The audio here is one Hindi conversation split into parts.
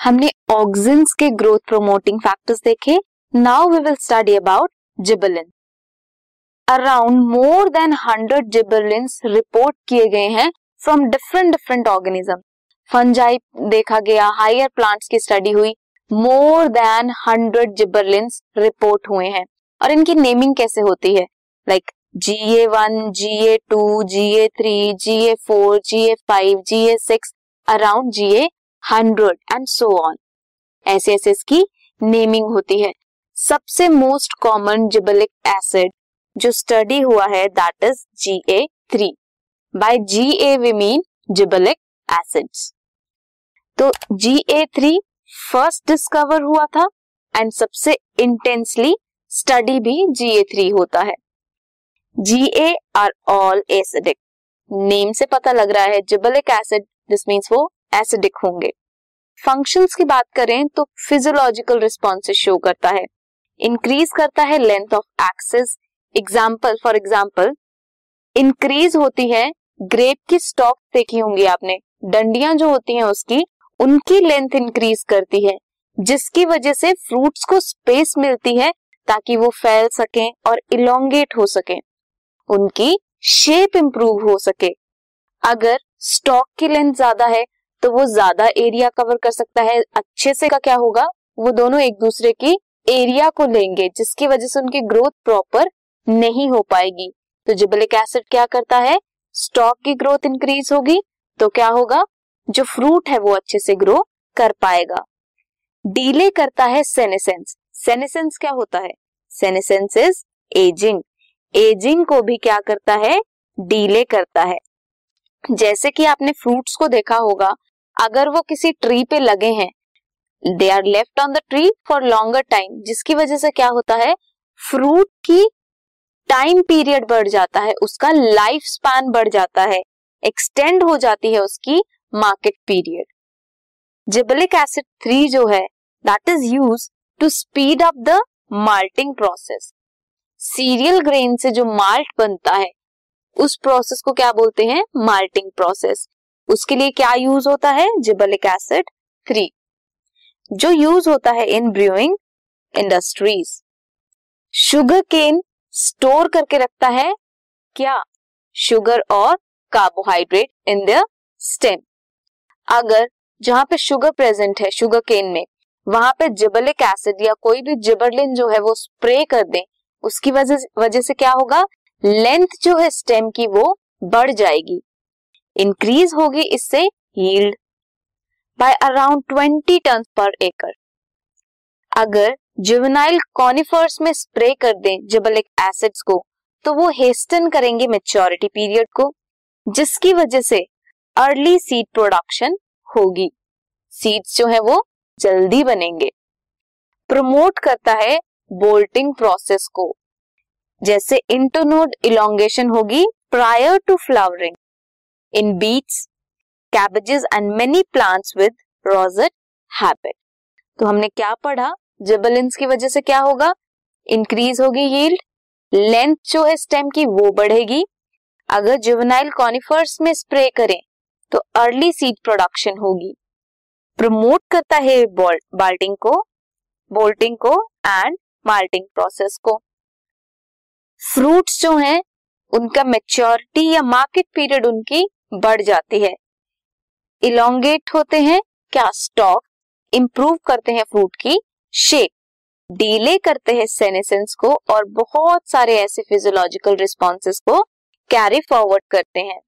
हमने ऑक्सिन्स के ग्रोथ प्रोमोटिंग फैक्टर्स देखे। Now we will study about gibberellin around more than hundred gibberellins report किए गए हैं from different different organism fungi देखा गया हायर प्लांट्स की स्टडी हुई। More than hundred gibberellin report हुए हैं। और इनकी नेमिंग कैसे होती है? Like G A one G A two G A three G A four G A five G A six around G A hundred and so on. ऐसे ऐसे इसकी नेमिंग होती है। सबसे मोस्ट कॉमन जिबलिक एसिड जो स्टडी हुआ है that is G A three by G A we mean gibberellic acids. तो G A three first discover हुआ था एंड सबसे इंटेंसली स्टडी भी जी ए थ्री होता है। G A are all acidic name से पता लग रहा है, जिबलिक एसिड दिस मीन्स वो एसिडिक होंगे। फ़ंक्शंस की बात करें तो फिजियोलॉजिकल रिस्पॉन्सेज शो करता है। इंक्रीज करता है length of axis example for example increase होती है ग्रेप की स्टॉक देखी होंगी आपने। डंडियाँ जो होती हैं उसकी, उनकी लेंथ इंक्रीज करती है, जिसकी वजह से फ्रूट्स को स्पेस मिलती है ताकि वो फैल सके और इलोंगेट हो सके। उनकी शेप इंप्रूव हो सके। अगर स्टॉक की लेंथ ज़्यादा है तो वो ज़्यादा एरिया कवर कर सकता है। अच्छे से का क्या होगा? वो दोनों एक दूसरे की एरिया को लेंगे, जिसकी वजह से उनकी ग्रोथ प्रॉपर नहीं हो पाएगी। तो जिबलिक एसिड क्या करता है? स्टॉक की ग्रोथ इंक्रीज होगी तो क्या होगा? जो फ्रूट है वो अच्छे से ग्रो कर पाएगा। डीले करता है सेनेसेंस सेनेसेंस क्या होता है? सेनेसेंस इज़ एजिंग एजिंग को भी क्या करता है? डीले करता है। जैसे कि आपने फ्रूट्स को देखा होगा अगर वो किसी ट्री पे लगे हैं they are left on the tree for longer time जिसकी वजह से क्या होता है? फ्रूट की टाइम पीरियड बढ़ जाता है, उसका लाइफ स्पैन बढ़ जाता है एक्सटेंड हो जाती है उसकी market period gibberellic acid three जो है that is use to speed up the malting process cereal grain से जो माल्ट बनता है, उस प्रोसेस को क्या बोलते हैं? माल्टिंग प्रोसेस उसके लिए क्या यूज़ होता है? जिबलिक एसिड थ्री, जो यूज़ होता है in brewing industries. Sugar cane store करके रखता है क्या? शुगर और कार्बोहाइड्रेट इन द स्टेम अगर जहाँ पे शुगर प्रेजेंट है, शुगर केन में, वहाँ पे जिबलिक एसिड या कोई भी जिबरलिन जो है वो स्प्रे कर दें, उसकी वजह वजह से क्या होगा? लेंथ जो है स्टेम की वो बढ़ जाएगी। इंक्रीज होगी, इससे yield by around twenty ton पर एकड़ अगर जुवेनाइल कॉनिफर्स में स्प्रे कर दें जिबलिक एसिड्स को तो वो हेस्टन करेंगे मेच्योरिटी पीरियड को, जिसकी वजह से अर्ली सीड प्रोडक्शन होगी। सीड्स जो है वो जल्दी बनेंगे। प्रमोट करता है बोल्टिंग प्रोसेस को, जैसे इंटरनोड इलोंगेशन होगी prior to flowering in beets cabbages and many plants with rosette habit तो हमने क्या पढ़ा? जिबलिन्स की वजह से क्या होगा? इंक्रीज होगी यील्ड लेंथ जो है स्टेम की, वो बढ़ेगी। अगर जुवेनाइल कॉनिफर्स में स्प्रे करें तो अर्ली सीड प्रोडक्शन होगी। प्रमोट करता है बाल्टिंग को बोल्टिंग को एंड माल्टिंग प्रोसेस को। फ्रूट्स जो हैं, उनका मेच्योरिटी या मार्केट पीरियड उनकी बढ़ जाती है। इलोंगेट होते हैं, क्या स्टॉक इंप्रूव करते हैं फ्रूट की शेप डीले करते हैं सेनेसेंस को और बहुत सारे ऐसे फिजियोलॉजिकल रिस्पॉन्सेस को कैरी फॉरवर्ड करते हैं।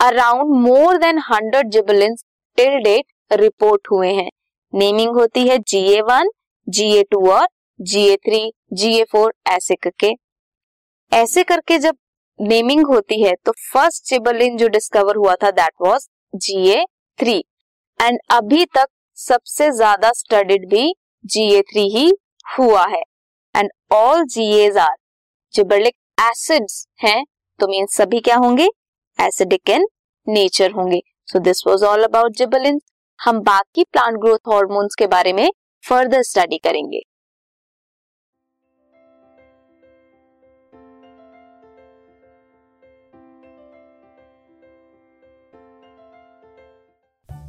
Around more than hundred gibberellin till date report हुए हैं। नेमिंग होती है G A one G A to और जी A three G A four ऐसे करके। ऐसे करके जब नेमिंग होती है तो फ़र्स्ट जिबलिन जो डिस्कवर हुआ था that was G A three and अभी तक सबसे ज़्यादा स्टडीड भी जी ए थ्री ही हुआ है। And all G As are gibberellic acids हैं तो मीन सभी क्या होंगे? एसिडिक इन नेचर होंगे। So this was all about gibberellin हम बाकी प्लांट ग्रोथ हॉर्मोन्स के बारे में फर्दर स्टडी करेंगे।